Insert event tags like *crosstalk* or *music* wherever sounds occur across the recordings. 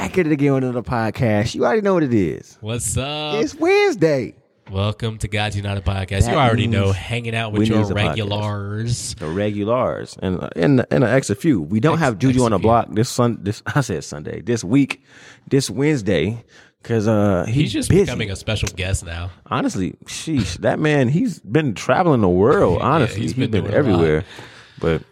back at it again on another podcast. You already know what it is. What's up? It's Wednesday. Welcome to God's United Podcast. That you already know, hanging out with your podcast. regulars. The regulars and and and an extra few. We don't Ex- have Juju on the few. block this sun. This *laughs* I said Sunday. This week, this Wednesday, because uh he's, He's just busy. becoming a special guest now. honestly, sheesh, that man, he's been traveling the world. *laughs* Honestly, he's he's been been, doing a lot. everywhere. But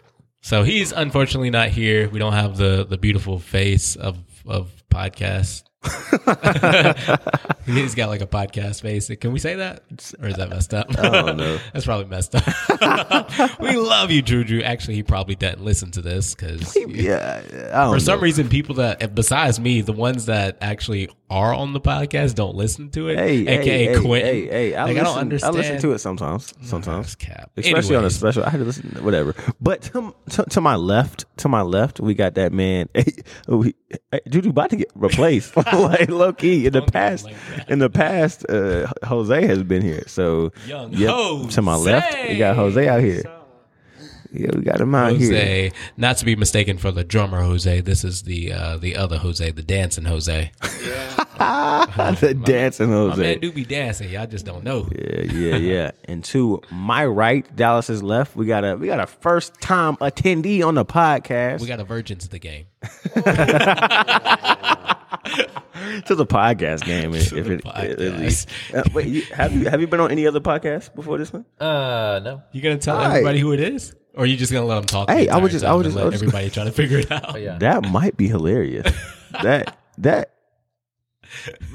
So he's unfortunately not here. We don't have the the beautiful face of of podcast. *laughs* he's got like a podcast face. Can we say that, or is that messed up? I don't know. *laughs* That's probably messed up. *laughs* we love you, Juju. Actually, he probably doesn't listen to this because yeah, I don't for some know. reason, people that besides me, the ones that actually are on the podcast don't listen to it. Hey, aka hey, hey, Quentin. hey, hey! I, Like, listen, I don't understand. I listen to it sometimes. Sometimes, That's cap. especially on a special. I had to listen. To Whatever. But to, to, to my left, to my left, we got that man. he, hey, Juju about to get replaced. *laughs* like low key in the Don't do it past. like in the past, uh, Jose has been here. So Young yep, to my left, we got Jose out here. Yeah, we got him out here. Jose, not to be mistaken for the drummer Jose. This is the uh, the other Jose, the dancing Jose. Yeah. *laughs* the dancing My Jose. man do be dancing. Y'all just don't know. Yeah, yeah, yeah. and to my right, Dallas's left, we got a we got a first time attendee on the podcast. We got a virgin to the game. *laughs* to the podcast game. If the it, at least. Uh, wait, you, have you have you been on any other podcast before this one? Uh, no. You gonna tell All right. everybody who it is, or are you just gonna let them talk? Hey, the I was entire just- I time was and just- I let was *laughs* everybody trying to figure it out. Oh, yeah. That might be hilarious. *laughs* that that.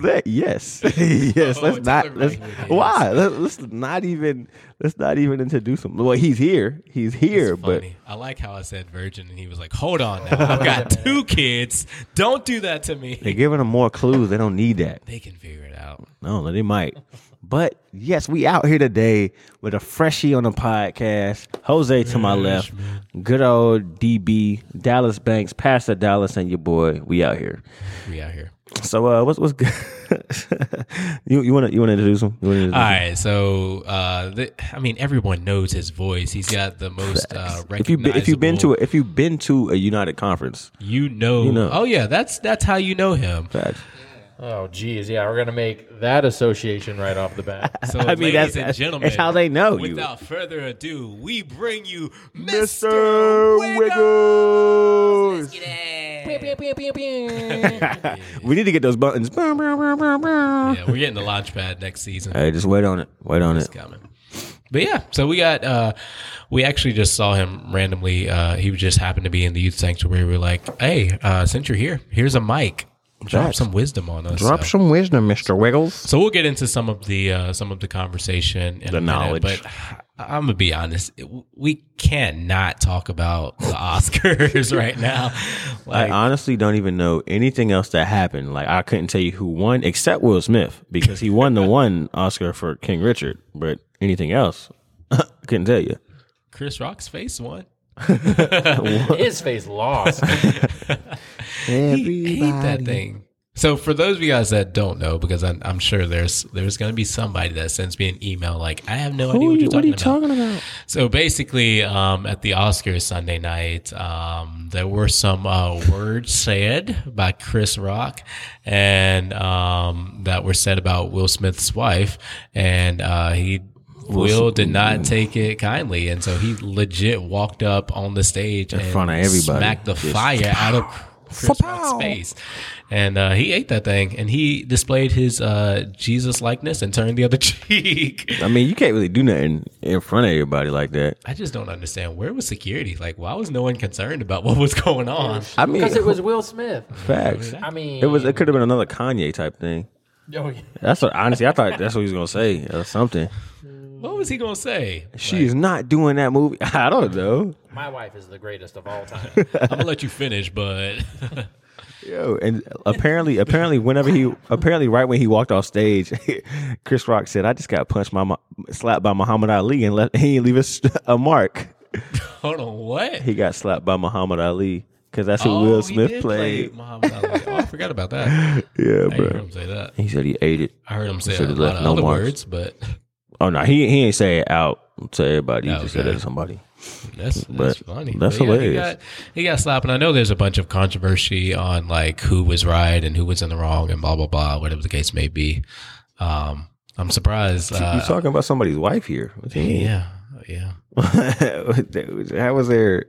That yes, *laughs* yes. Oh, let's tell not. Let's, who it is. why? Let, let's not even. Let's not even introduce him. Well, he's here. He's here, but. I like how I said virgin, and he was like, "Hold on, now. I've got *laughs* two kids. Don't do that to me." they're giving him more clues. They don't need that. They can figure it out. No, they might. But yes, we out here today with a freshie on the podcast. Jose to my left, good old DB Dallas Banks, Pastor Dallas, and your boy. We out here. We out here. So uh, what's what's good? *laughs* you you want to you want to introduce him? You wanna introduce All him? right, so uh, the, I mean, everyone knows his voice. He's got the most uh, If you been, if you've been to a, if you've been to a United conference, you know, You know. Oh yeah, that's that's how you know him. facts. Oh, geez. Yeah, we're going to make that association right off the bat. *laughs* So, I mean, ladies that's- and gentlemen, it's how they know you. Without further ado, we bring you Mr. Mr. Wiggles. Wiggles. *laughs* We need to get those buttons. All yeah, we're getting the launch pad next season. Hey, just wait on it. Wait on it. coming. But yeah, so we got uh we actually just saw him randomly. Uh he just happened to be in the youth sanctuary. We were like, Hey, uh since you're here, here's a mic. Drop Facts. some wisdom on us. Drop So- some wisdom, Mr. Wiggles. So we'll get into some of the uh, some of the conversation, in The a minute, knowledge. But I'm gonna be honest, we can't talk about the *laughs* Oscars right now. Like, I honestly don't even know anything else that happened. Like I couldn't tell you who won except Will Smith because he won the *laughs* one Oscar for King Richard. But anything else, I *laughs* couldn't tell you. Chris Rock's face won. His face lost. He hate that thing. So for those of you guys that don't know, because I'm, I'm sure there's there's going to be somebody that sends me an email like I have no idea what are you're you, what are talking you about. talking about? So basically, um, at the Oscars Sunday night, um, there were some uh, words said by Chris Rock, and um, that were said about Will Smith's wife, and uh, he. Will did not take it kindly, and so he legit walked up on the stage in front of everybody. smacked the Just- fire out of Chris Rock's face, and uh, he ate that thing, and he displayed his uh, Jesus likeness and turned the other *laughs* cheek. I mean, you can't really do nothing in front of everybody like that. I just don't understand. Where was security? Like, why was no one concerned about what was going on? I mean, Because it was Will Smith. facts. I mean, It was. It could have been another Kanye type thing. Oh, yeah. That's what. Honestly, I thought that's what he was gonna say or something. What was he gonna say? She is not doing that movie. *laughs* I don't know. My wife is the greatest of all *laughs* time. I'm gonna let you finish, but *laughs* Yo, and apparently, apparently, whenever he, apparently, right when he walked off stage, *laughs* Chris Rock said, "I just got punched by, my, slapped by Muhammad Ali, and left, he didn't leave us a mark. hold on, what? He got slapped by Muhammad Ali because that's who oh, Will he Smith did played. play Muhammad Ali. Oh, I forgot about that. Yeah, I bro. heard him say that. He said he ate it. I heard him say a lot left of no other marks. words, but Oh no, he he ain't say it out to everybody. He oh, just said Okay. it to somebody. That's that's But funny. that's But yeah, hilarious. He got, he got slapped, and I know there's a bunch of controversy on like who was right and who was in the wrong, and blah blah blah, whatever the case may be. Um, I'm surprised. You're Uh, talking about somebody's wife here. What do you mean? yeah, yeah. *laughs* How was there?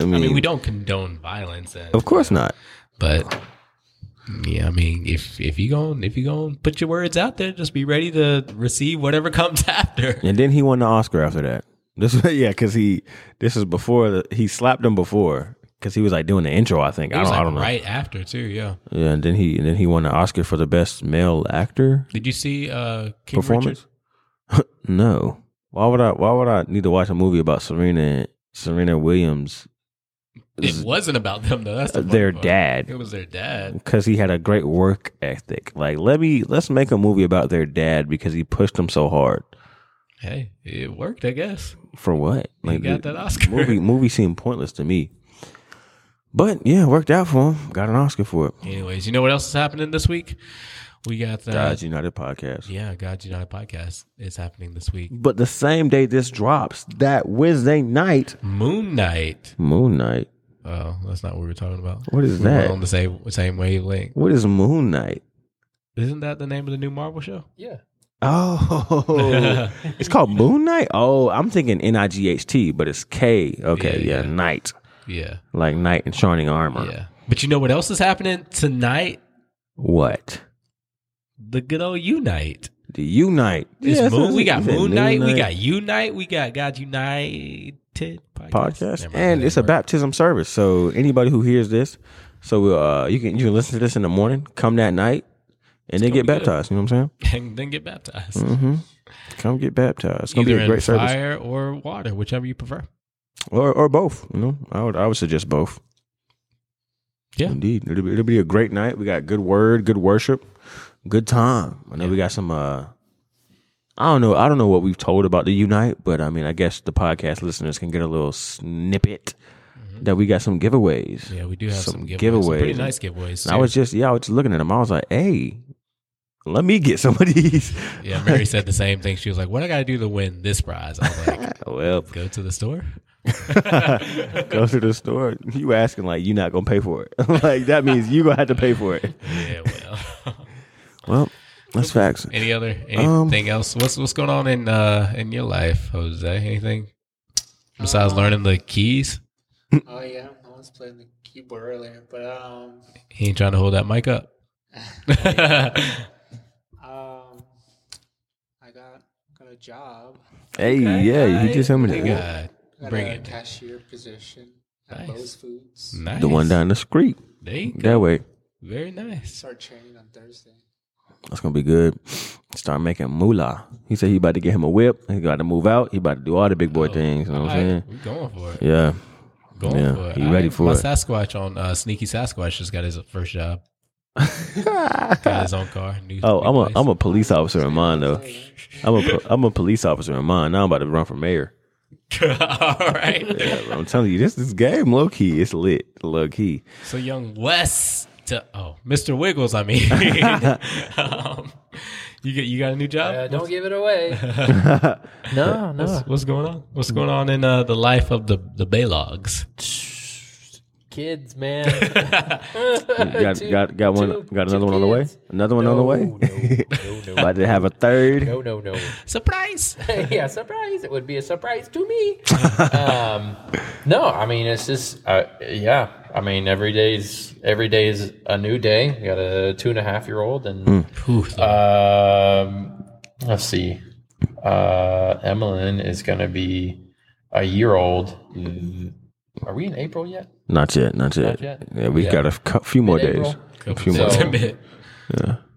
I mean, I mean, we don't condone violence, and, of course not. but yeah, I mean, if if you going if you going to put your words out there, just be ready to receive whatever *laughs* comes after. And then he won the Oscar after that. This, yeah, because he this is before the, he slapped him before because he was like doing the intro. I think I don't, I like don't know. right after too. Yeah. Yeah, and then he and then he won the Oscar for the best male actor Did you see uh King performance. *laughs* No, why would I? Why would I need to watch a movie about Serena Serena Williams? It wasn't about them though. That's the their part. dad It was their dad. because he had a great work ethic. Like let me let's make a movie about their dad because he pushed them so hard. Hey, it worked, I guess. For what? He got the that Oscar. movie movie seemed pointless to me. But yeah, worked out for him. Got an Oscar for it. Anyways, you know what else is happening this week? We got the God's United podcast. yeah, God's United podcast is happening this week. But the same day this drops, that Wednesday night, Moon Knight. Moon Knight. Oh, that's not what we were talking about. What is We were that? on the same same wavelength. What is Moon Knight? Isn't that the name of the new Marvel show? Yeah. Oh, *laughs* it's called Moon Knight. Oh, I'm thinking N I G H T, but it's K. Okay, Yeah, yeah, yeah. night, Yeah, like knight in shining armor. yeah. But you know what else is happening tonight? What? The good old Unite. The Unite. Yeah, moon, we got Moon Moon Knight, we got Unite, we got God United podcast, podcast, Never and it's a work. baptism service. So anybody who hears this, so uh, you can you can listen to this in the morning, come that night, and then get be good. baptized. You know what I'm saying? *laughs* and then get baptized. Mm-hmm. Come get baptized. It's gonna Either be a great service, fire or water, whichever you prefer. or or both. You know, I would I would suggest both. Yeah. indeed. It'll be, it'll be a great night. We got good word, good worship, good time. I know we got some. uh I don't know. I don't know what we've told about the Unite, but I mean, I guess the podcast listeners can get a little snippet that we got some giveaways. Mm-hmm. Yeah, we do have some, Some giveaways. Some pretty nice giveaways. I was just yeah, I was just looking at them. I was like, hey, let me get some of these. yeah, Mary said the same thing. She was like, "What I got to do to win this prize?" I was like, *laughs* well, "Go to the store." *laughs* go to the store. You asking like you're not gonna pay for it? *laughs* like that means you gonna have to pay for it. Yeah, well. Well, that's facts. Any other Um, anything else? What's what's going on in uh in your life, Jose? Anything besides learning the keys? Oh yeah, I was playing the keyboard earlier, but um, He ain't trying to hold that mic up. um, I got got a job. Hey, yeah, you just told me What got? Got Bring a it. cashier position at Nice. Lowe's Foods. Nice. The one down the street. There you go. That way. Very nice. Start training on Thursday. That's gonna be good. Start making moolah. He said he about to get him a whip. He got to move out. He about to do all the big boy things. You know what I'm saying? we going for it. Yeah. Going Yeah, for it. he All ready right. for My it. Sasquatch on uh, Sneaky Sasquatch just got his first job. *laughs* Got his own car. New, Oh, new I'm a place. I'm a police officer in mine though. I'm a po- I'm a police officer in mine. Now I'm about to run for mayor. *laughs* All right. Yeah, I'm telling you, this this game low key. It's lit, low key. So young Wes to oh Mr. Wiggles, I mean. *laughs* um, you get you got a new job? Uh, don't give it away. no, no. What's, what's going on? What's going on in uh, the life of the the Baylogs? Kids, man. *laughs* Got Two- got got one. two- Got another one on the way. kids. Another one on the way. no, no, *laughs* no. about to have a third. No, no, no. Surprise! *laughs* yeah, surprise. It would be a surprise to me. um, no, I mean, it's just, uh, yeah. I mean, every day's every day is a new day. We got a two and a half year old, and um, let's see. Uh, Emmeline is going to be a year old. Are we in April yet? Not yet. Not yet. Not yet? Yeah, we Yeah. got a cou- few more days. Mid-April? A couple few more. days So- a bit.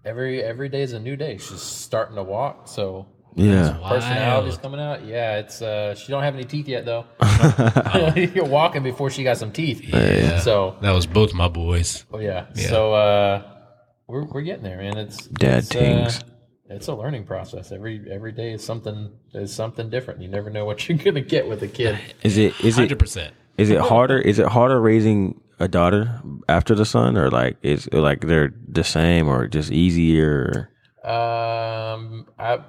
Every every day is a new day. She's starting to walk, so Yeah. personality's Wild. coming out. Yeah, it's uh, she don't have any teeth yet though. *laughs* *laughs* You're walking before she got some teeth. Yeah. So That was both my boys. oh yeah. Yeah. So uh, we're we're getting there, man. It's Dad it's, tings. Uh, it's a learning process. Every every day is something is something different. You never know what *laughs* you're gonna get with a kid. Is it is it Hundred percent. Is it harder? Is it harder raising a daughter after the son, or like is like they're the same, or just easier? Um, I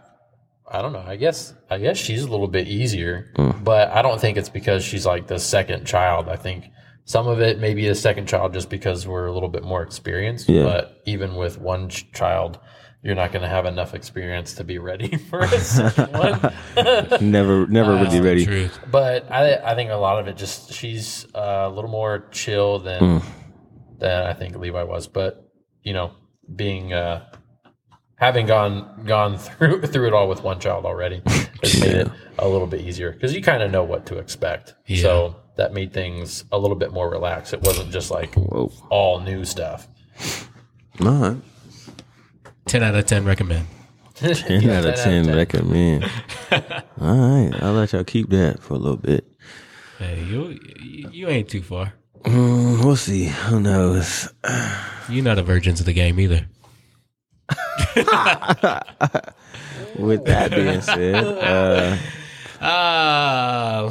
I don't know. I guess I guess she's a little bit easier, but I don't think it's because she's like the second child. I think some of it may be a second child just because we're a little bit more experienced. Yeah. But even with one ch- child, you're not going to have enough experience to be ready *laughs* for a second one. *laughs* Never, never really ready. Truth. But I I think a lot of it just she's uh, a little more chill than than I think Levi was. But you know, being uh, having gone gone *laughs* through through it all with one child already has made it a little bit easier because you kind of know what to expect. Yeah. So that made things a little bit more relaxed. It wasn't just like Whoa. all new stuff. All right. 10 out of 10 recommend. 10 out of 10 recommend. *laughs* All right. I'll let y'all keep that for a little bit. Hey, you, you you ain't too far. Mm, we'll see. Who knows? You're not a virgin to the game either. *laughs* With that being said, uh, Ah,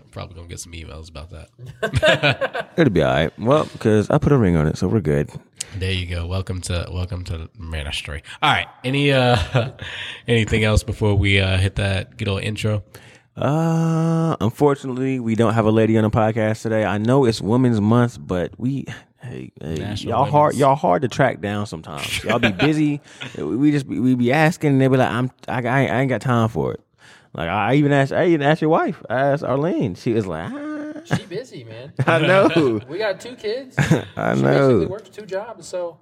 *laughs* probably gonna get some emails about that. it'll be all right. Well, because I put a ring on it, so we're good. There you go. Welcome to welcome to ministry. All right. Any uh *laughs* anything else before we uh hit that good old intro? Uh, unfortunately, we don't have a lady on the podcast today. I know it's Women's Month, but we, hey, hey y'all hard, y'all hard to track down sometimes. Y'all be busy. *laughs* we just be- we be asking, and they be like, I'm, I, I ain't got time for it. Like I even asked, I even asked your wife. I asked Arlene. She was like, ah, She busy, man. *laughs* I know, We got two kids. *laughs* I know. She basically works two jobs, so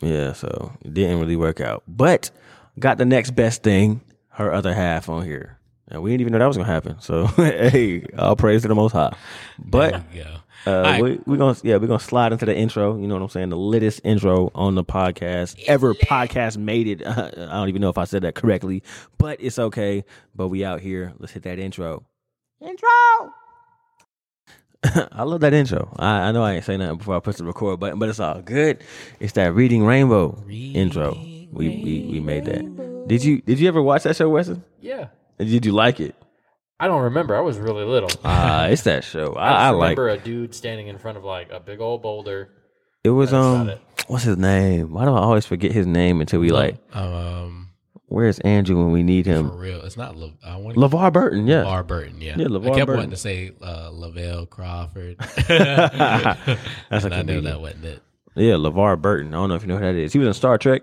Yeah, so it didn't really work out, but got the next best thing. Her other half on here, and we didn't even know that was gonna happen. So *laughs* hey, all praise to the Most High. But There you go. Uh, right. we we gonna yeah we're gonna slide into the intro. You know what I'm saying? The littest intro on the podcast ever. Podcast made it. I don't even know if I said that correctly, but it's okay. But we out here. Let's hit that intro. Intro. *laughs* I love that intro. I, I know I ain't say nothing before I push the record button, but it's all good. It's that reading rainbow intro. We, we we made that. Did you did you ever watch that show, Weston? yeah. Did you like it? I don't remember. I was really little. Ah, it's that show. *laughs* I, I, I just like. remember a dude standing in front of like a big old boulder. It was That's um, it. what's his name? Why do I always forget his name until we like? Um Where's Andrew when we need him? for real. It's not Le- I want LeVar Burton, yeah. LeVar Burton, yeah. Yeah, I LeVar kept Burton. wanting to say uh, Lavelle Crawford. *laughs* *laughs* That's and I knew that wasn't it. Yeah, LeVar Burton. I don't know if you know who that is. He was in Star Trek.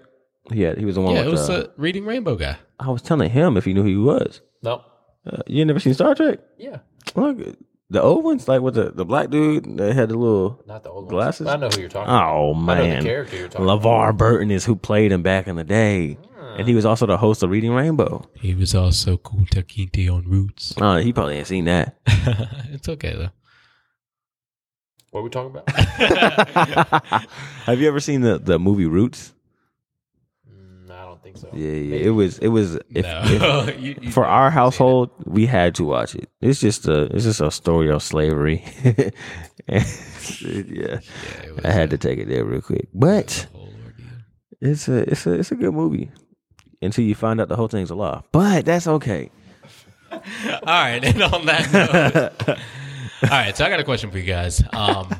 Had, he was the one Yeah, it with was uh, a Reading Rainbow guy. I was telling him if he knew who he was. No. Uh, you ain't never seen Star Trek? Yeah. Look, the old ones, like with the, the black dude that had the little. Not the old ones. Glasses? I know who you're talking about. Oh I know man, the character you're talking about. LeVar Burton is who played him back in the day, and he was also the host of Reading Rainbow. He was also Kunta Kinte on Roots. *laughs* Oh, he probably ain't seen that. *laughs* it's okay though. What are we talking about? *laughs* Have you ever seen the the movie Roots? Mm, I don't think so. Yeah, yeah. It was it was if, no. if- You- you- for our household, we had to watch it. It's just a it's just a story of slavery. Yeah, yeah, was I had to take it there real quick, but a whole ordeal. it's a it's a it's a good movie until you find out the whole thing's a lie. But that's okay. *laughs* All right, and on that note, *laughs* all right. So I got a question for you guys. Um,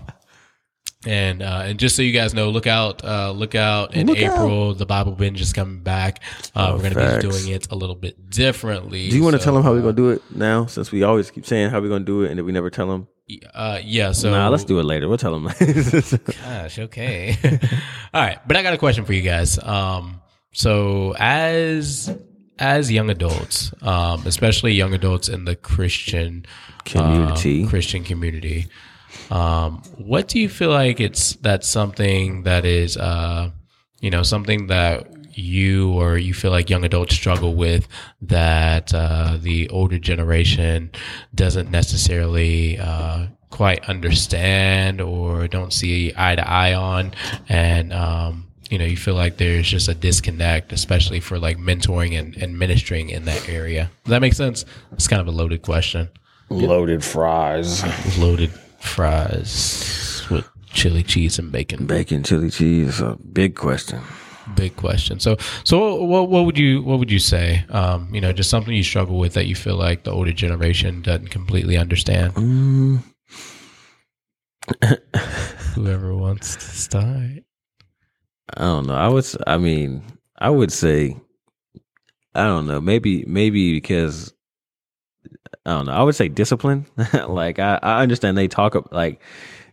and uh, and just so you guys know, look out, uh, look out in Look April. The Bible binge is coming back. Uh, Oh, we're going to be doing it a little bit differently. Do you want to So, tell them how we're uh, gonna do it now? Since we always keep saying how we're gonna do it, and then we never tell them. Uh, yeah. So nah, let's do it later. We'll tell them. *laughs* Gosh, okay. All right, but I got a question for you guys. Um, so as as young adults, um, especially young adults in the Christian Community. uh, Christian community, um, what do you feel like it's that's something that is, uh, you know, something that you or you feel like young adults struggle with that uh, the older generation doesn't necessarily uh, quite understand or don't see eye to eye on, and um, you know you feel like there's just a disconnect, especially for like mentoring and, and ministering in that area. Does that make sense? It's kind of a loaded question. Loaded fries, Loaded fries with chili cheese and bacon. bacon, chili cheese. A big question. big question. So, so what, what would you what would you say? Um, you know, just something you struggle with that you feel like the older generation doesn't completely understand. Mm, *laughs* Whoever wants to start. I don't know. I would. I mean, I would say I don't know. Maybe maybe because I don't know. I would say discipline. *laughs* like I, I understand they talk like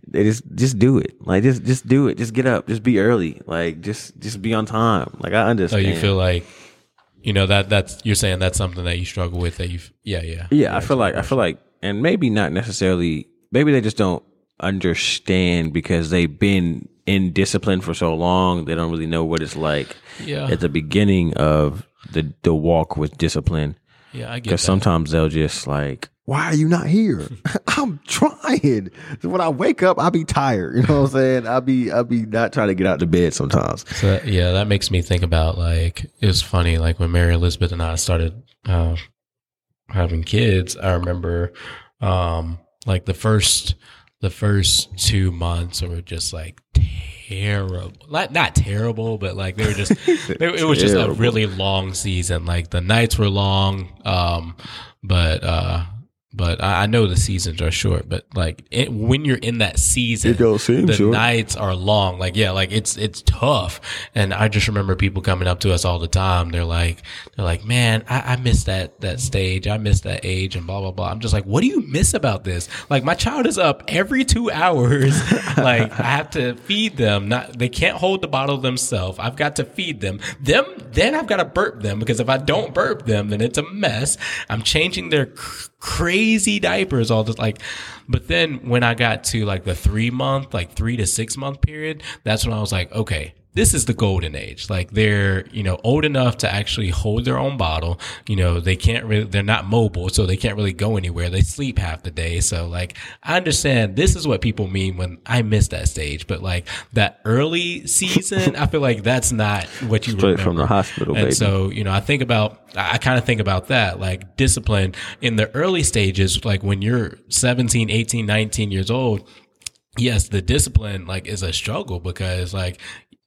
they just just do it. Like just just do it. Just get up. Just be early. Like just just be on time. Like I understand. Oh, you feel like, you know, that that's you're saying that's something that you struggle with. That you've yeah, yeah, Yeah, I feel like I feel like, and maybe not necessarily. Maybe they just don't understand because they've been in discipline for so long. They don't really know what it's like yeah, at the beginning of the the walk with discipline. yeah. I get Because sometimes they'll just like, why are you not here? *laughs* I'm trying. So when I wake up, I'll be tired. You know what I'm saying? I'll be I'll be not trying to get out of bed sometimes. So yeah, that makes me think about like it was funny. Like when Mary Elizabeth and I started uh, having kids, I remember um, like the first the first two months were just like terrible. Not not terrible, but like they were just *laughs* it, it was just a really long season. Like the nights were long, um, but uh, but I, I know the seasons are short. But like it, when you're in that season, It don't seem the short. nights are long. Like, yeah, like it's, it's tough. And I just remember people coming up to us all the time. They're like, they're like, man, I, I miss that, that stage. I miss that age and blah, blah, blah. I'm just like, what do you miss about this? Like my child is up every two hours. *laughs* like I have to feed them. Not, they can't hold the bottle themselves. I've got to feed them. Them, then I've got to burp them because if I don't burp them, then it's a mess. I'm changing their crazy diapers all this like but then when i got to like the three month like three to six month period that's when i was like okay this is the golden age. Like they're you know old enough to actually hold their own bottle. You know they can't really they're not mobile so they can't really go anywhere. They sleep half the day. So like i understand this is what people mean when i miss that stage but like that early season i feel like that's not what you Straight from the hospital, and baby. so you know i think about i kind of think about that like discipline in the early stages like when you're 17 18 19 years old yes the discipline like is a struggle because like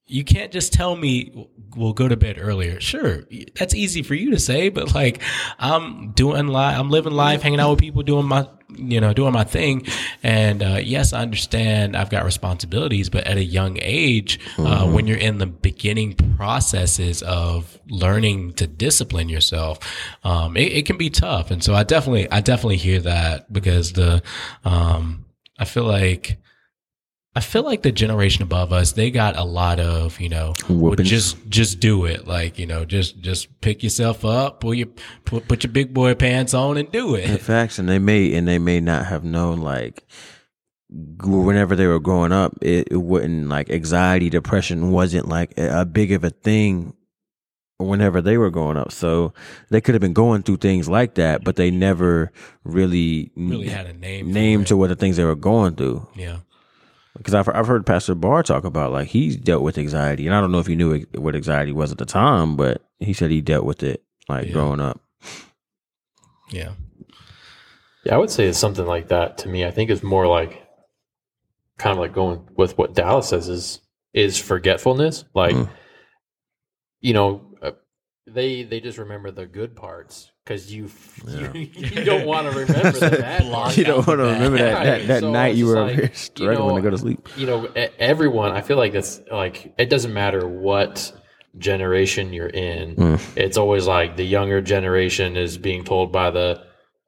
you can't just tell me we'll go to bed earlier. Sure that's easy for you to say but like i'm doing life i'm living life hanging out with people doing my you know doing my thing. And uh, yes i understand i've got responsibilities but at a young age uh, when you're in the beginning processes of learning to discipline yourself um, it, it can be tough. And so i definitely i definitely hear that because the um, i feel like I feel like the generation above us, they got a lot of, you know, well, just just do it. Like, you know, just just pick yourself up, pull your put, put your big boy pants on and do In it. facts, and they may and they may not have known like whenever they were growing up, it, it wouldn't like anxiety, depression wasn't like a, a big of a thing whenever they were growing up. So they could have been going through things like that, but they never really Really had a name. name to what the things they were going through. Yeah. Because I've I've heard Pastor Barr talk about like he's dealt with anxiety, and I don't know if he knew what anxiety was at the time, but he said he dealt with it like Yeah. growing up. Yeah. Yeah, I would say it's something like that to me. I think it's more like kind of like going with what Dallas says is is forgetfulness. Like, Mm. you know, uh, they they just remember the good parts because you, Yeah. you *laughs* you don't want to remember the bad Block parts. You don't want to remember that that, that So night you were like, here *laughs* you struggling know, to go to sleep. You know, everyone. I feel like that's like it doesn't matter what generation you're in. Mm. It's always like the younger generation is being told by the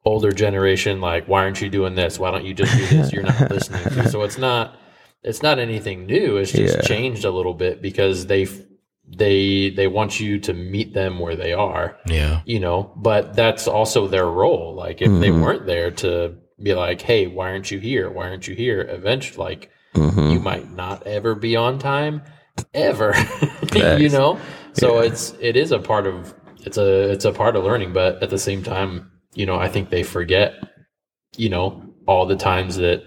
older generation, like, "Why aren't you doing this? Why don't you just do this? You're not *laughs* listening." To. So it's not it's not anything new. It's just Yeah. changed a little bit because they they they want you to meet them where they are Yeah. you know but that's also their role like if they Mhm. weren't there to be like hey why aren't you here why aren't you here eventually like Mhm. you might not ever be on time ever *laughs* you know so Yeah. it's it is a part of it's a it's a part of learning but at the same time you know i think they forget you know all the times that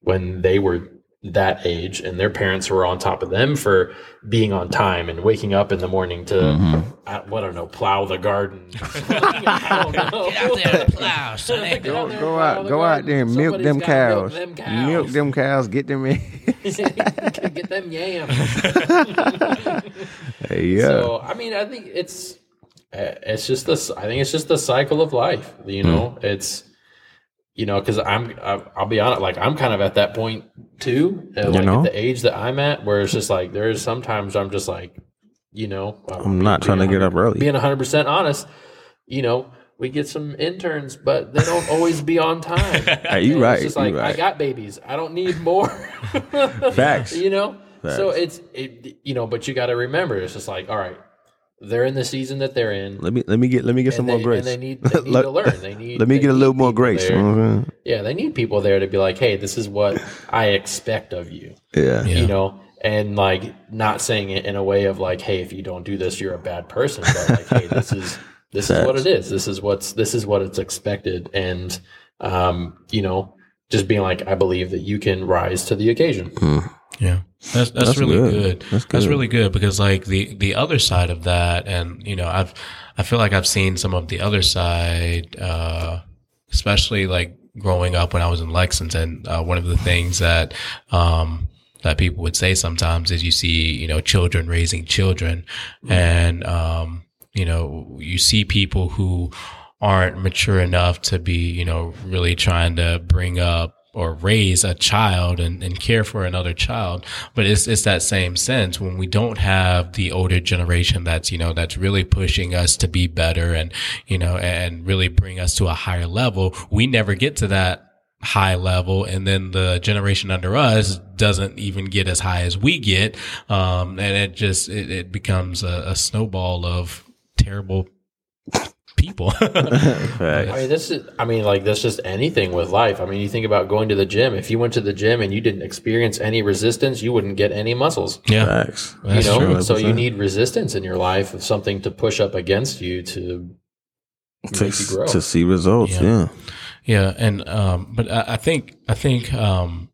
when they were that age and their parents were on top of them for being on time and waking up in the morning to Mhm. I, what I don't know plow the garden I don't know. Get out there and plow, sonny. Go, out there go and plow out, the go out there and milk them cows. milk them cows. Milk them cows. Get them in. *laughs* get them yams *laughs* Hey, yeah. So I mean, I think it's uh, it's just this. I think it's just the cycle of life. You know, it's you know because I'm I'll be honest, like I'm kind of at that point too. uh, like know? at the age that I'm at, where it's just like there's sometimes I'm just like, you know, I'm not trying to get up early. Being 100 percent honest, you know, we get some interns, but they don't always be on time. Hey, *laughs* you right, It's just like right. I got babies. I don't need more. Facts. *laughs* you know. So it's it, you know, but you got to remember, it's just like, all right, they're in the season that they're in. Let me let me get let me get some and more grace. And they need, *laughs* they need Let- to learn. *laughs* They need. Let me they get a little more grace. there. you know what I'm saying? Yeah, they need people there to be like, hey, this is what I expect of you. Yeah. Yeah. You know, and like not saying it in a way of like, hey, if you don't do this, you're a bad person. But like, hey, this is *laughs* this is what it is. This is what's this is what it's expected. And um, you know, just being like, I believe that you can rise to the occasion. Yeah, that's that's, That's really good. good. That's That's, really good because like the the other side of that, and you know, I've I feel like I've seen some of the other side, uh, especially like growing up when I was in Lexington. Uh, one of the things that um, that people would say sometimes is you see you know children raising children, and um, you know you see people who aren't mature enough to be you know really trying to bring up or raise a child and, and care for another child. But it's it's that same sense when we don't have the older generation that's, you know, that's really pushing us to be better and, you know, and really bring us to a higher level. We never get to that high level and then the generation under us doesn't even get as high as we get. Um, and it just, it, it becomes a, a snowball of terrible people. *laughs* Facts. I mean, this is, I mean, like, that's just anything with life. I mean, you think about going to the gym. If you went to the gym and you didn't experience any resistance, you wouldn't get any muscles. yeah. Facts. You That's know, true. so you need resistance in your life of something to push up against you to to, make you grow. to see results. Yeah. Yeah. Yeah, and um, but I, I think I think um,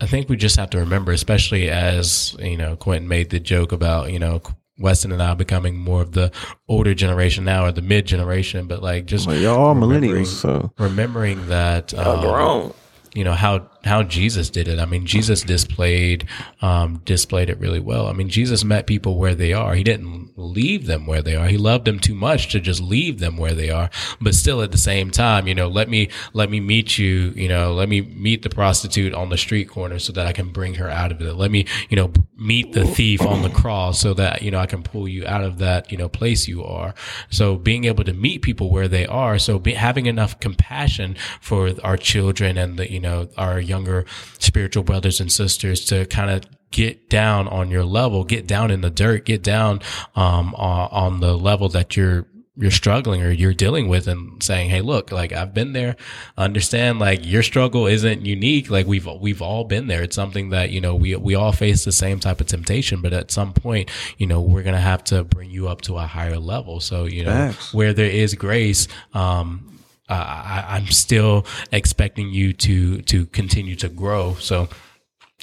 I think we just have to remember, especially as you know, Quentin made the joke about you know Weston and I becoming more of the older generation now or the mid generation, but like just Well, y'all are millennials, so remembering that y'all um, grown. You know how how Jesus did it. I mean, Jesus displayed um, displayed it really well. I mean, Jesus met people where they are. He didn't leave them where they are. He loved them too much to just leave them where they are. But still, at the same time, you know, let me let me meet you. You know, let me meet the prostitute on the street corner so that I can bring her out of it. Let me you know meet the thief on the cross so that you know I can pull you out of that you know place you are. So being able to meet people where they are. So be, having enough compassion for our children and the you know our younger spiritual brothers and sisters to kind of get down on your level, get down in the dirt, get down um, on, the level that you're you're struggling or you're dealing with and saying, Hey, look, like I've been there. Understand like your struggle isn't unique. Like we've, we've all been there. It's something that, you know, we, we all face the same type of temptation, but at some point, you know, we're going to have to bring you up to a higher level. So, you know, Facts. where there is grace, um, I, I, I'm still expecting you to, to continue to grow. So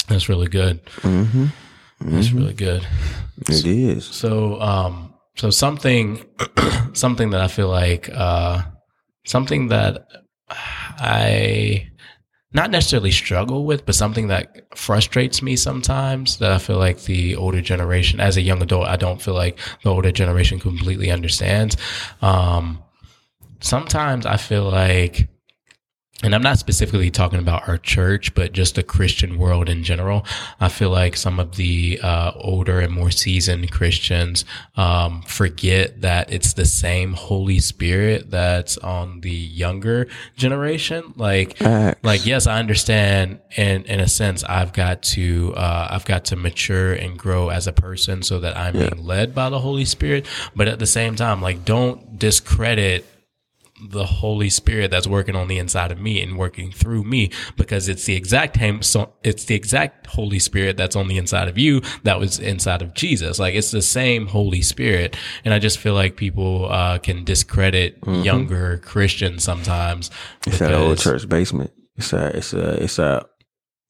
that's really good. Mm-hmm. That's really good. It is. So, um, so something, *clears throat* something that I feel like, uh, something that I not necessarily struggle with, but something that frustrates me sometimes that I feel like the older generation, as a young adult, I don't feel like the older generation completely understands. Um, sometimes I feel like, and I'm not specifically talking about our church, but just the Christian world in general. I feel like some of the uh, older and more seasoned Christians um, forget that it's the same Holy Spirit that's on the younger generation. Like, like yes, I understand. and in a sense, I've got to uh, I've got to mature and grow as a person so that I'm being led by the Holy Spirit. But at the same time, like, don't discredit the Holy Spirit that's working on the inside of me and working through me because it's the exact same, so it's the exact Holy Spirit that's on the inside of you that was inside of Jesus. Like it's the same Holy Spirit. And I just feel like people, uh, can discredit younger Christians sometimes. It's that old church basement. It's a, it's a, it's a,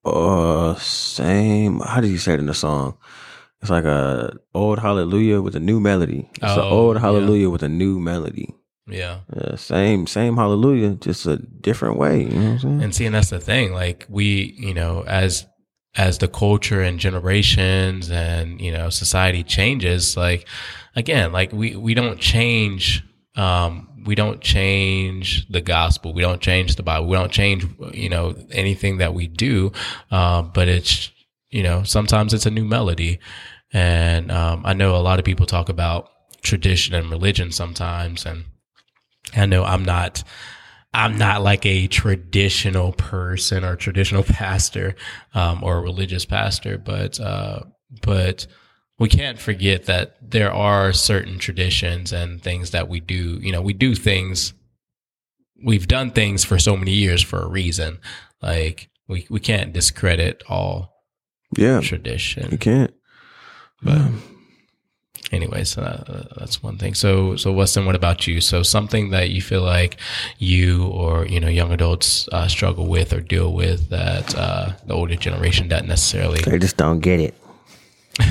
uh, same. How did you say it in the song? It's like a old hallelujah with a new melody. It's an Oh, old yeah. hallelujah with a new melody. Yeah. Yeah, same, same hallelujah, just a different way. You know what I'm saying? And seeing that's the thing. Like we, you know, as as the culture and generations and you know society changes, like again, like we we don't change. Um, we don't change the gospel. We don't change the Bible. We don't change, you know, anything that we do. Uh, but it's, you know, sometimes it's a new melody. And um, I know a lot of people talk about tradition and religion sometimes, and I know I'm not. I'm not like a traditional person or traditional *laughs* pastor um, or religious pastor, but uh, but we can't forget that there are certain traditions and things that we do. You know, we do things. We've done things for so many years for a reason. Like we we can't discredit all Yeah, tradition. We can't. But anyway, so that, that's one thing. So, so Weston, what about you? So something that you feel like you or you know young adults uh, struggle with or deal with that uh, the older generation doesn't necessarily. They just don't get it. *laughs*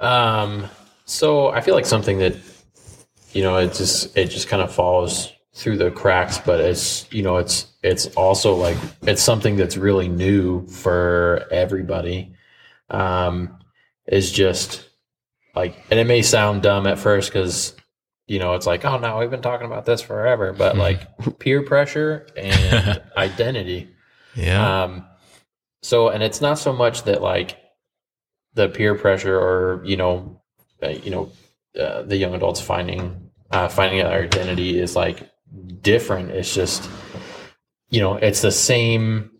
Um, so I feel like something that you know it just it just kind of falls through the cracks, but it's you know it's it's also like it's something that's really new for everybody. Um, is just like, and it may sound dumb at first because you know it's like, oh no, we've been talking about this forever, but like peer pressure and *laughs* identity. Yeah, Um, so, and it's not so much that like the peer pressure or you know, uh, you know, uh, the young adults finding uh, finding their identity is like different. It's just you know, it's the same.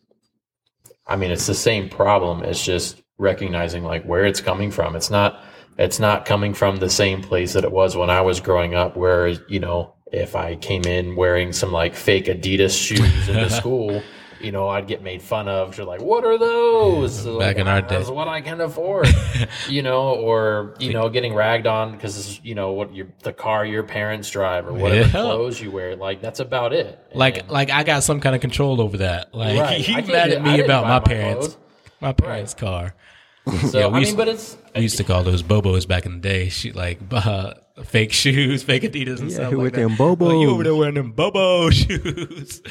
I mean, it's the same problem. It's just recognizing like where it's coming from. It's not. It's not coming from the same place that it was when I was growing up. Where you know, if I came in wearing some like fake Adidas shoes into *laughs* school, you know, I'd get made fun of. You're like, what are those? back Like, in our ah, day. That's what I can afford. *laughs* you know, or you know, getting ragged on because you know what your the car your parents drive or whatever Yeah. clothes you wear. Like that's about it. like And- like I got some kind of control over that. Like Right. I mad at me about my my parents, clothes. my parents' car. *laughs* So Yeah, we I used- mean, but it's We used to call those bobos back in the day. She like *laughs* uh, fake shoes, fake Adidas, and Yeah, stuff who like with that. them Like, you over there wearing them bobo *laughs* shoes?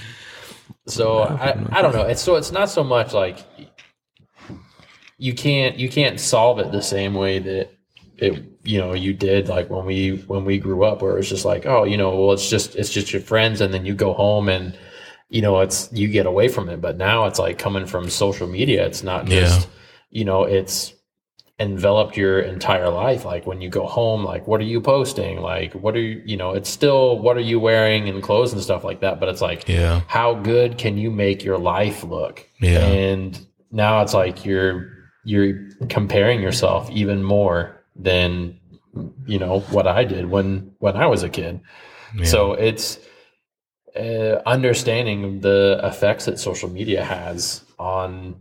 so I, I don't know. It's so it's not so much like you can't you can't solve it the same way that it you know you did like when we when we grew up where it's just like oh you know well it's just it's just your friends and then you go home and you know it's you get away from it but now it's like coming from social media it's not just you know it's enveloped your entire life. Like when you go home like what are you posting? Like what are you you know it's still what are you wearing and clothes and stuff like that but it's like Yeah, how good can you make your life look? Yeah. and now it's like you're you're comparing yourself even more than you know what i did when when i was a kid. Yeah. so it's uh, understanding the effects that social media has on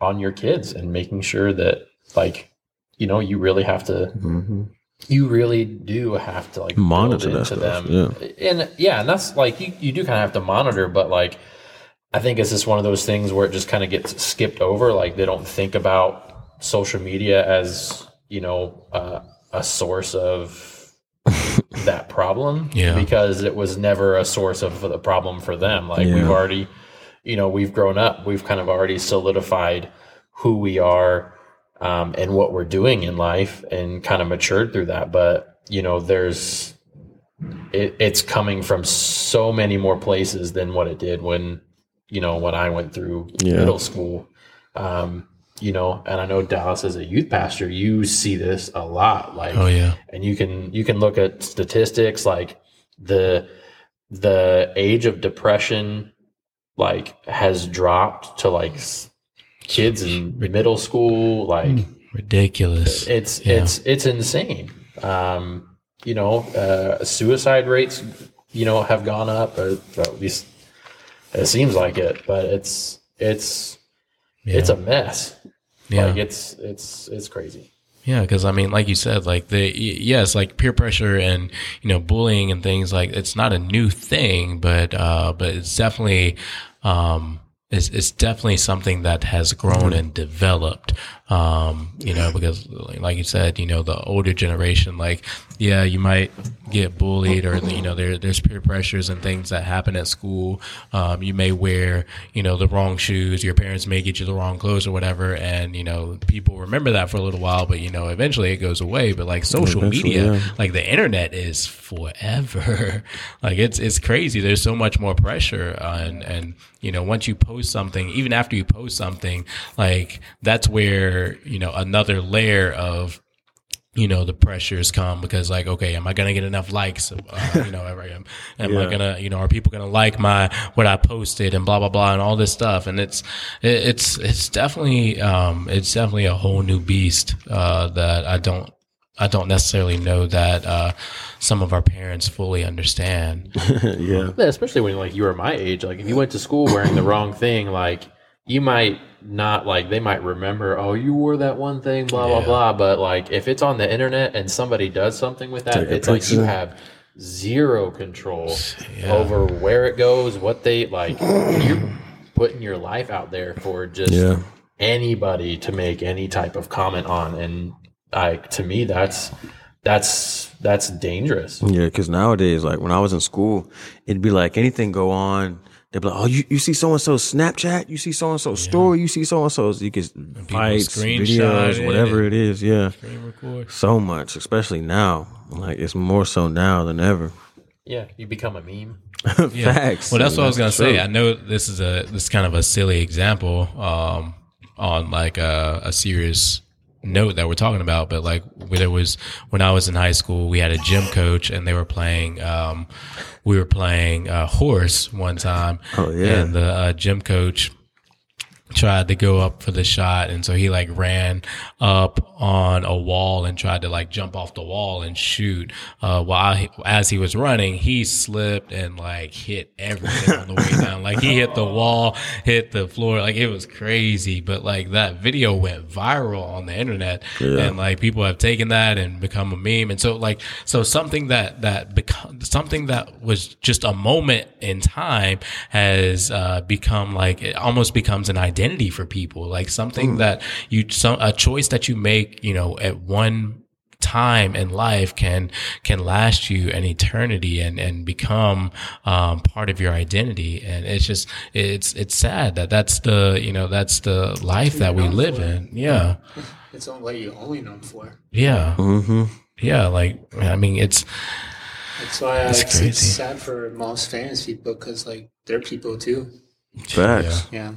on your kids and making sure that like you know you really have to hmm you really do have to like Monitor build that into stuff, them. and yeah and that's like you, you do kind of have to monitor but like i think it's just one of those things where it just kind of gets skipped over. Like they don't think about social media as you know uh, a source of *laughs* that problem Yeah. because it was never a source of the problem for them. Like Yeah. we've already you know we've grown up we've kind of already solidified who we are um, and what we're doing in life and kind of matured through that. But you know there's it, it's coming from so many more places than what it did when you know when i went through Yeah. middle school. Um, you know and i know dallas as a youth pastor you see this a lot like oh yeah, and you can you can look at statistics like the the age of depression like has dropped to like kids in middle school like ridiculous. it's Yeah. it's it's insane um you know uh suicide rates you know have gone up or at least it seems like it but it's it's it's a mess yeah. like it's it's it's crazy Yeah, because I mean, like you said, like the yes, like peer pressure and you know bullying and things like it's not a new thing, but uh, but it's definitely um, it's it's definitely something that has grown and developed. Um, you know, because like you said, you know, the older generation, like yeah, you might get bullied or you know there there's peer pressures and things that happen at school. Um, you may wear you know the wrong shoes. Your parents may get you the wrong clothes or whatever, and you know people remember that for a little while, but you know eventually it goes away. But like social Eventually, media, yeah. like the internet is forever. *laughs* like it's it's crazy. There's so much more pressure, uh, and and you know once you post post something, even after you post something, like that's where you know another layer of you know the pressures come because like okay am i gonna get enough likes? Uh, you know am, am i gonna you know are people gonna like my what i posted and blah blah blah and all this stuff. And it's it, it's it's definitely um it's definitely a whole new beast uh that i don't i don't necessarily know that uh some of our parents fully understand *laughs* yeah. Yeah, especially when like you were my age. Like if you went to school wearing the wrong thing, like you might not like they might remember, oh, you wore that one thing, blah blah Yeah. blah. But like if it's on the internet and somebody does something with that, Take it's like you have zero control Yeah. over where it goes, what they like. You're putting your life out there for just Yeah. anybody to make any type of comment on, and I to me that's that's that's dangerous. Yeah, because nowadays, like when I was in school, it'd be like anything go on. They'd be like, "Oh, you, you see so and so Snapchat? You see so and so story? You see so and so's? You can fights, screenshot videos, whatever and- it is. Yeah, so much, especially now. Like it's more so now than ever. Yeah, you become a meme. *laughs* Yeah. Facts. Well, that's what I was gonna That's say. I know this is a this is kind of a silly example um, on like a, a serious note that we're talking about, but like there was when I was in high school, we had a gym coach and they were playing. Um, we were playing uh, horse one time. Oh, yeah. and the uh, gym coach tried to go up for the shot and so he like ran up on a wall and tried to like jump off the wall and shoot. Uh while he, as he was running he slipped and like hit everything on the way down. Like he hit the wall hit the floor. Like it was crazy. But like that video went viral on the internet. And like people have taken that and become a meme. And so like so something that that become something that was just a moment in time has uh become like it almost becomes an identity for people like something that you some a choice that you make you know at one time in life can can last you an eternity and and become um, part of your identity and it's just it's it's sad that that's the you know that's the life that we live for. in yeah *laughs* It's only what you're only known for. yeah Mm-hmm. yeah like i mean it's That's why That's it's, it's crazy. sad for most famous people because like they're people too. Facts. Yeah. yeah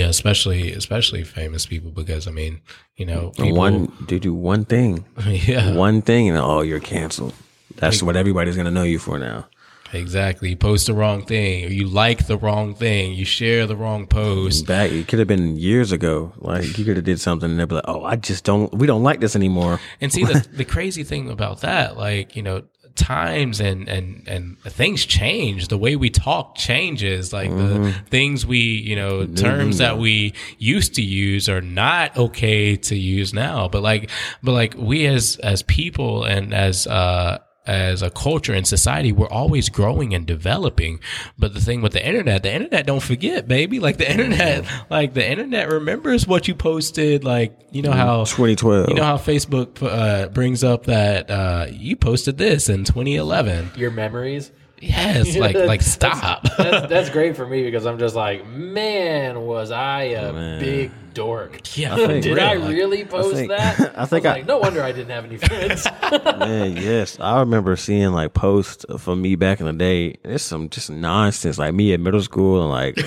especially especially famous people because i mean you know people, One, they do one thing, *laughs* yeah one thing, and oh, you're canceled. That's what everybody's gonna know you for now. exactly you post the wrong thing or you like the wrong thing you share the wrong post Back, it could have been years ago. Like you could have did something, and they'd be like, "Oh, I just don't. We don't like this anymore." And see the *laughs* the crazy thing about that, like you know, times and and and things change. The way we talk changes. Like the things we you know terms that we used to use are not okay to use now. But like but like we as as people and as uh as a culture and society, we're always growing and developing. But the thing with the internet, the internet don't forget, baby. Like the internet, like the internet remembers what you posted. Like you know how 2012. you know how Facebook uh, brings up that uh, you posted this in 2011. Your memories. Yes, *laughs* like like stop. that's, that's great for me because I'm just like, man, was I a Man. big dork? Yeah, think- Did real, I like- really post think- that? *laughs* I think was I- like, no wonder I didn't have any friends. *laughs* Man, yes, I remember seeing like posts from me back in the day. It's some just nonsense, like me at middle school, and like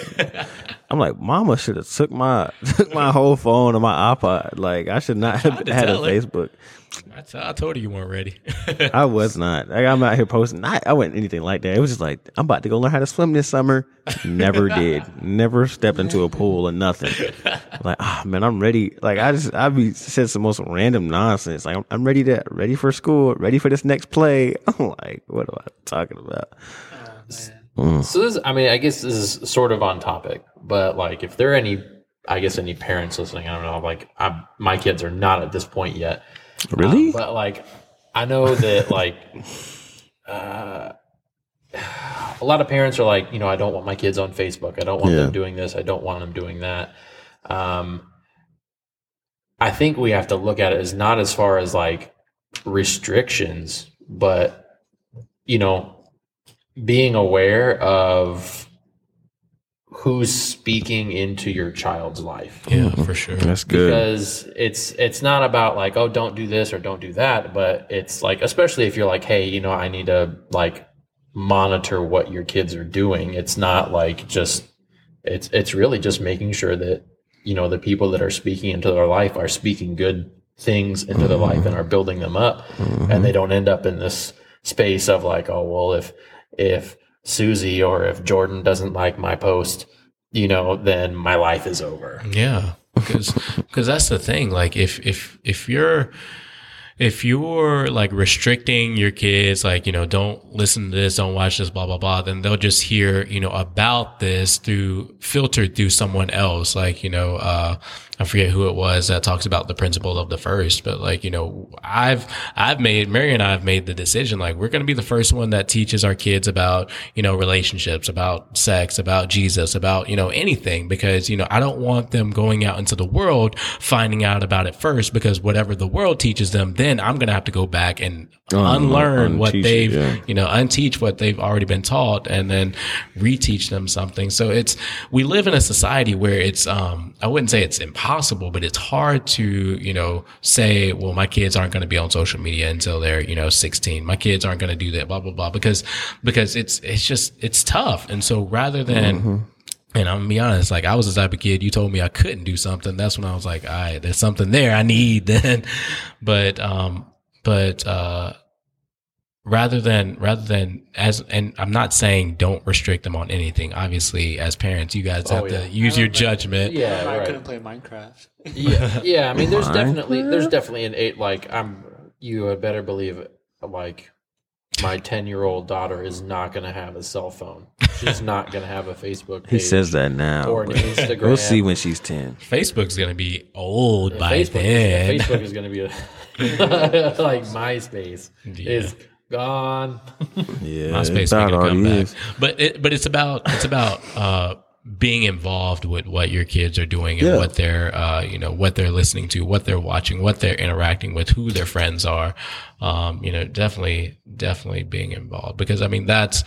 I'm like, Mama should have took my took my whole phone and my iPod. Like I should not have had a tell her. Facebook. I, t- I told you you weren't ready. I *laughs* was not. Like I'm out here posting. I, I wasn't anything like that. It was just like I'm about to go learn how to swim this summer. Never *laughs* did. Never stepped into a pool or nothing. *laughs* Like ah man, I'm ready. Like I just I be said some most random nonsense. Like I'm, I'm ready to ready for school. Ready for this next play. I'm like, what am I talking about? so this, I mean, I guess this is sort of on topic, but like, if there are any, I guess any parents listening, I don't know, like, I'm, my kids are not at this point yet. Really? Um, but like, I know that *laughs* like, uh, *sighs* a lot of parents are like, you know, I don't want my kids on Facebook. I don't want Yeah. them doing this. I don't want them doing that. Um, I think we have to look at it as not as far as like restrictions, but you know, being aware of who's speaking into your child's life. Yeah, mm-hmm. for sure. That's good. because it's it's not about like oh don't do this or don't do that but it's like especially if you're like hey you know i need to like monitor what your kids are doing. It's not like just it's it's really just making sure that you know the people that are speaking into their life are speaking good things into their life mm-hmm. and are building them up. And mm-hmm. they don't end up in this space of like oh well if if susie or if jordan doesn't like my post you know then my life is over Yeah, because because that's the thing. Like if if if you're if you're like restricting your kids, like you know, don't listen to this, don't watch this, blah blah blah, then they'll just hear you know about this through filtered through someone else. Like you know, uh, I forget who it was that talks about the principle of the first, but like you know, I've I've made Mary and I have made the decision like we're going to be the first one that teaches our kids about you know relationships, about sex, about Jesus, about you know anything because you know I don't want them going out into the world finding out about it first because whatever the world teaches them, then I'm going to have to go back and unlearn what they've yeah. you know unteach what they've already been taught and then reteach them something so it's we live in a society where it's um i wouldn't say it's impossible but it's hard to you know say well my kids aren't going to be on social media until they're you know 16 my kids aren't going to do that blah blah blah because because it's it's just it's tough and so rather than and I'm gonna be honest, like I was the type of kid you told me I couldn't do something. That's when I was like, all right, there's something there I need then. *laughs* But um but uh rather than rather than as and I'm not saying don't restrict them on anything. Obviously, as parents, you guys have oh, yeah. to use your judgment. yeah I right. couldn't play Minecraft. yeah, *laughs* yeah. I mean, there's Minecraft? definitely there's definitely an eight. Like I'm, you had better believe it. Like my ten year old daughter is not going to have a cell phone. She's not going to have a Facebook. Page He says that now. or an *laughs* Instagram. We'll see when she's ten. Facebook's gonna be old by Facebook, then. Facebook is going to be a, *laughs* like MySpace is gone. Yeah, MySpace about making a all comeback. is. But it, but it's about it's about uh, being involved with what your kids are doing and Yeah. what they're uh, you know what they're listening to, what they're watching, what they're interacting with, who their friends are. Um, you know, definitely definitely being involved because I mean that's.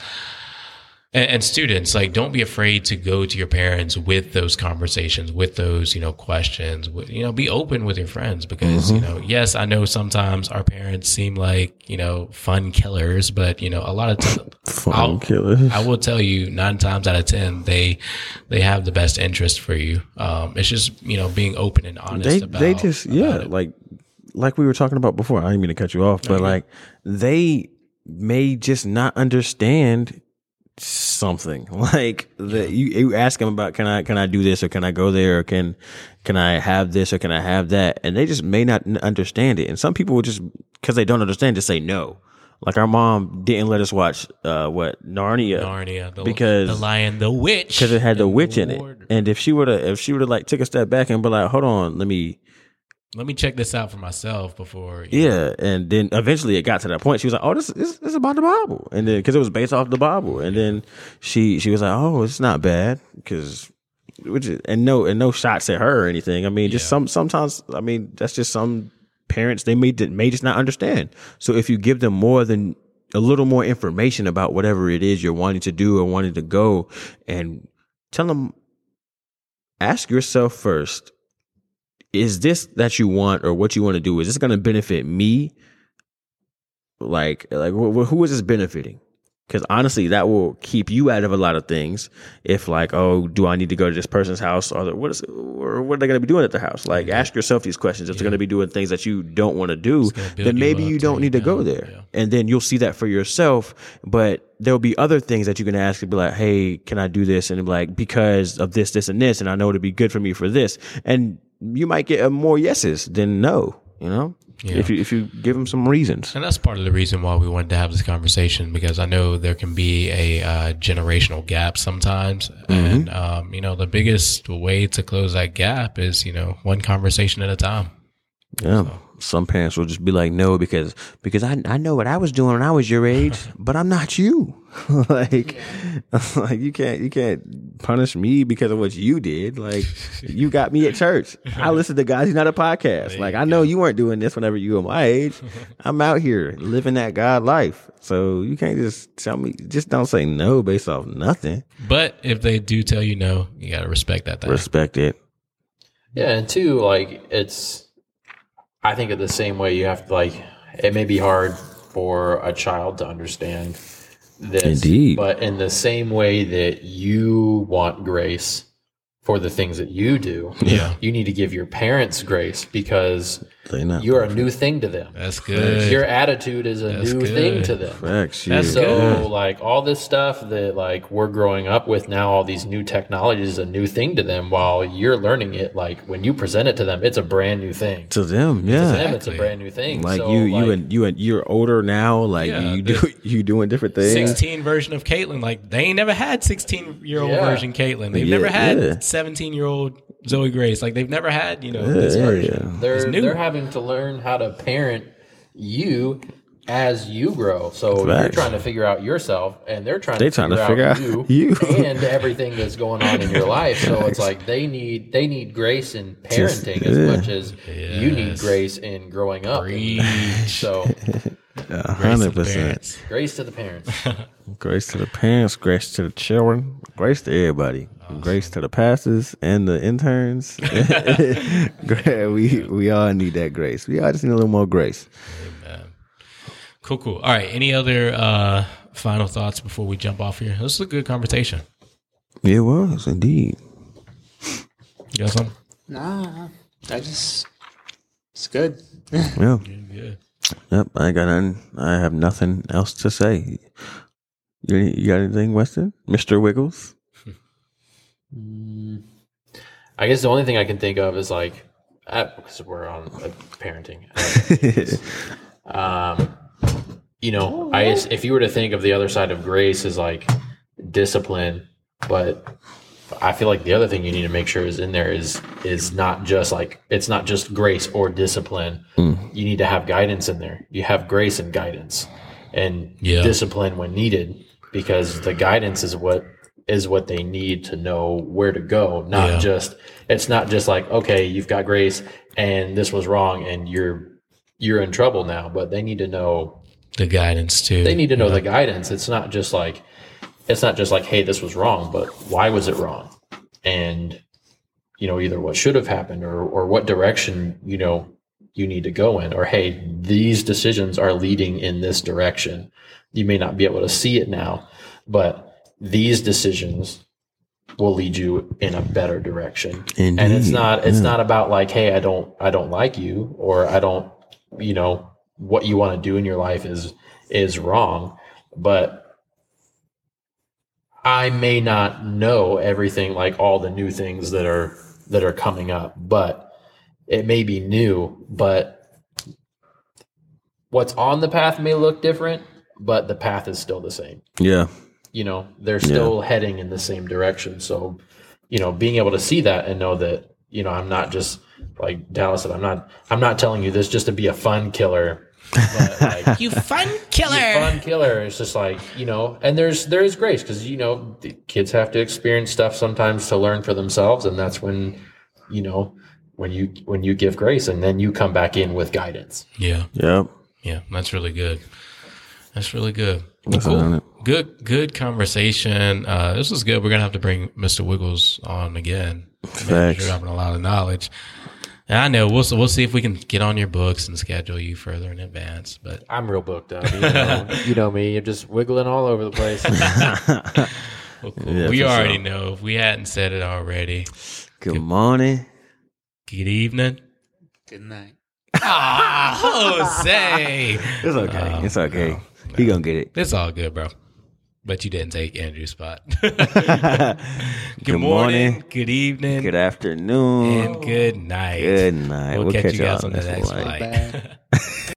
And, and students, like, don't be afraid to go to your parents with those conversations, with those, you know, questions. With, you know, be open with your friends because, you know, yes, I know sometimes our parents seem like, you know, fun killers, but you know, a lot of *laughs* times, Fun killers. I will tell you, nine times out of ten, they they have the best interest for you. Um, it's just you know being open and honest. they about, they just yeah it. like like we were talking about before. I didn't mean to cut you off, but like they may just not understand something. *laughs* Like that you, you ask them about can i can i do this or can i go there or can can i have this or can i have that? And they just may not understand it. And some people will just because they don't understand just say no. Like our mom didn't let us watch uh what narnia. Narnia, the, because- the lion, the witch, because it had the witch in it. And if she would have if she would have like took a step back and be like hold on let me Let me check this out for myself before. Yeah, and then eventually it got to that point. She was like, "Oh, this this, this is about the Bible," and then because it was based off the Bible, and then she she was like, "Oh, it's not bad," because which is, and no and no shots at her or anything. I mean, just Yeah. some sometimes I mean that's just some parents they may may just not understand. So if you give them more than a little more information about whatever it is you're wanting to do or wanting to go, and tell them, ask yourself first is this that you want or what you want to do is this going to benefit me? Like like wh- wh- who is this benefiting? Because honestly that will keep you out of a lot of things if like oh do i need to go to this person's house? Or what is or what are they going to be doing at the house? Like ask yourself these questions. If they're going to be doing things that you don't want to do then maybe up, you don't you need to go there. Yeah. and then you'll see that for yourself but there'll be other things that you can ask and be like hey can i do this? And be like because of this this and this and i know it'll be good for me for this. And you might get uh, more yeses than no you know if you if you give them some reasons And that's part of the reason why we wanted to have this conversation because I know there can be a uh, generational gap sometimes, Mm-hmm. and um, you know the biggest way to close that gap is you know one conversation at a time. Yeah. Some parents will just be like, no, because because I I know what I was doing when I was your age, *laughs* but I'm not you. *laughs* like, *laughs* like you can't you can't punish me because of what you did. Like, you got me at church. I listen to guys. He's not a podcast. Like, I know you weren't doing this whenever you were my age. I'm out here living that God life. So you can't just tell me. Just don't say no based off nothing. But if they do tell you no, you got to respect that. Thing. Respect it. Yeah, and two, like it's I think of the same way you have to like it may be hard for a child to understand this. Indeed. But in the same way that you want grace for the things that you do, Yeah. you need to give your parents grace because They not you're a new thing to them. That's good. Your attitude is a That's new good. thing to them. facts. That's. So good. like all this stuff that like we're growing up with now, all these new technologies is a new thing to them. While you're learning it, like when you present it to them, it's a brand new thing. to them, yeah. To yeah. them, it's a brand new thing. Like So, you, you like, and you and you're older now. Like Yeah, you do, *laughs* you doing different things. 16 version of Caitlyn. Like they ain't never had 16 year old Yeah. version Caitlyn. They've Yeah, never had yeah. 17 year old Zoe Grace. Like they've never had, you know, Yeah, this version. yeah. they're new. they're having to learn how to parent you as you grow. So you're trying to figure out yourself, and they're trying They to trying figure, to figure out, out you, *laughs* you. and everything that's going on in your life. So it's like they need they need grace in parenting as yeah. much as you need grace in growing up. Preach. So A Grace to hundred the percent. grace to the parents. *laughs* Grace to the parents, grace to the children, grace to everybody. Grace to the pastors and the interns. *laughs* Gra- we we all need that grace. We all just need a little more grace. Amen. Cool, cool. All right. Any other uh, final thoughts before we jump off here? This is a good conversation. It was indeed. You got something? Nah, I just it's good. Yeah. Good. Yep. I got nothing. I have nothing else to say. You, you got anything, Weston? Mister Wiggles. I guess the only thing I can think of is like, because we're on uh, parenting. *laughs* um, you know, I if you were to think of the other side of grace as like discipline, but I feel like the other thing you need to make sure is in there is is not just like it's not just grace or discipline. Hmm. You need to have guidance in there. You have grace and guidance, and Yeah. discipline when needed, because the guidance is what is what they need to know where to go. Not Yeah. just it's not just like okay, you've got grace and this was wrong and you're you're in trouble now, but they need to know The guidance too. they need to know the guidance. It's not just like it's not just like, hey, this was wrong, but why was it wrong? And you know, either what should have happened or or what direction, you know, you need to go in, or hey, these decisions are leading in this direction. You may not be able to see it now, but these decisions will lead you in a better direction. And it's not it's not about like, hey, I don't I don't like you or I don't, you know, what you want to do in your life is is wrong, but I may not know everything like all the new things that are that are coming up, but it may be new, but what's on the path may look different, but the path is still the same. Yeah. you know they're still heading in the same direction. So you know being able to see that and know that you know i'm not just like dallas said i'm not i'm not telling you this just to be a fun killer but like you fun killer. fun killer it's just like you know and there's there is grace because you know the kids have to experience stuff sometimes to learn for themselves and that's when you know when you when you give grace and then you come back in with guidance Yeah. Yeah. Yeah. That's really good. That's really good. That's cool. Good, good conversation. Uh, this was good. We're gonna have to bring Mr. Wiggles on again. Facts. You're having a lot of knowledge. And I know we'll we'll see if we can get on your books and schedule you further in advance. But i'm real booked up you know, *laughs* you know me i'm just wiggling all over the place *laughs* well, cool. Yeah, we already sure. know. If we hadn't said it already, Good morning. good evening. Good night. Ah, *laughs* Jose. It's okay. it's okay. He gonna get it. It's all good, bro. But you didn't take Andrew's spot. *laughs* *laughs* good, Good morning, morning. good evening, Good afternoon. and good night. Good night. We'll, We'll catch, catch you guys on the next next flight. flight. Bad.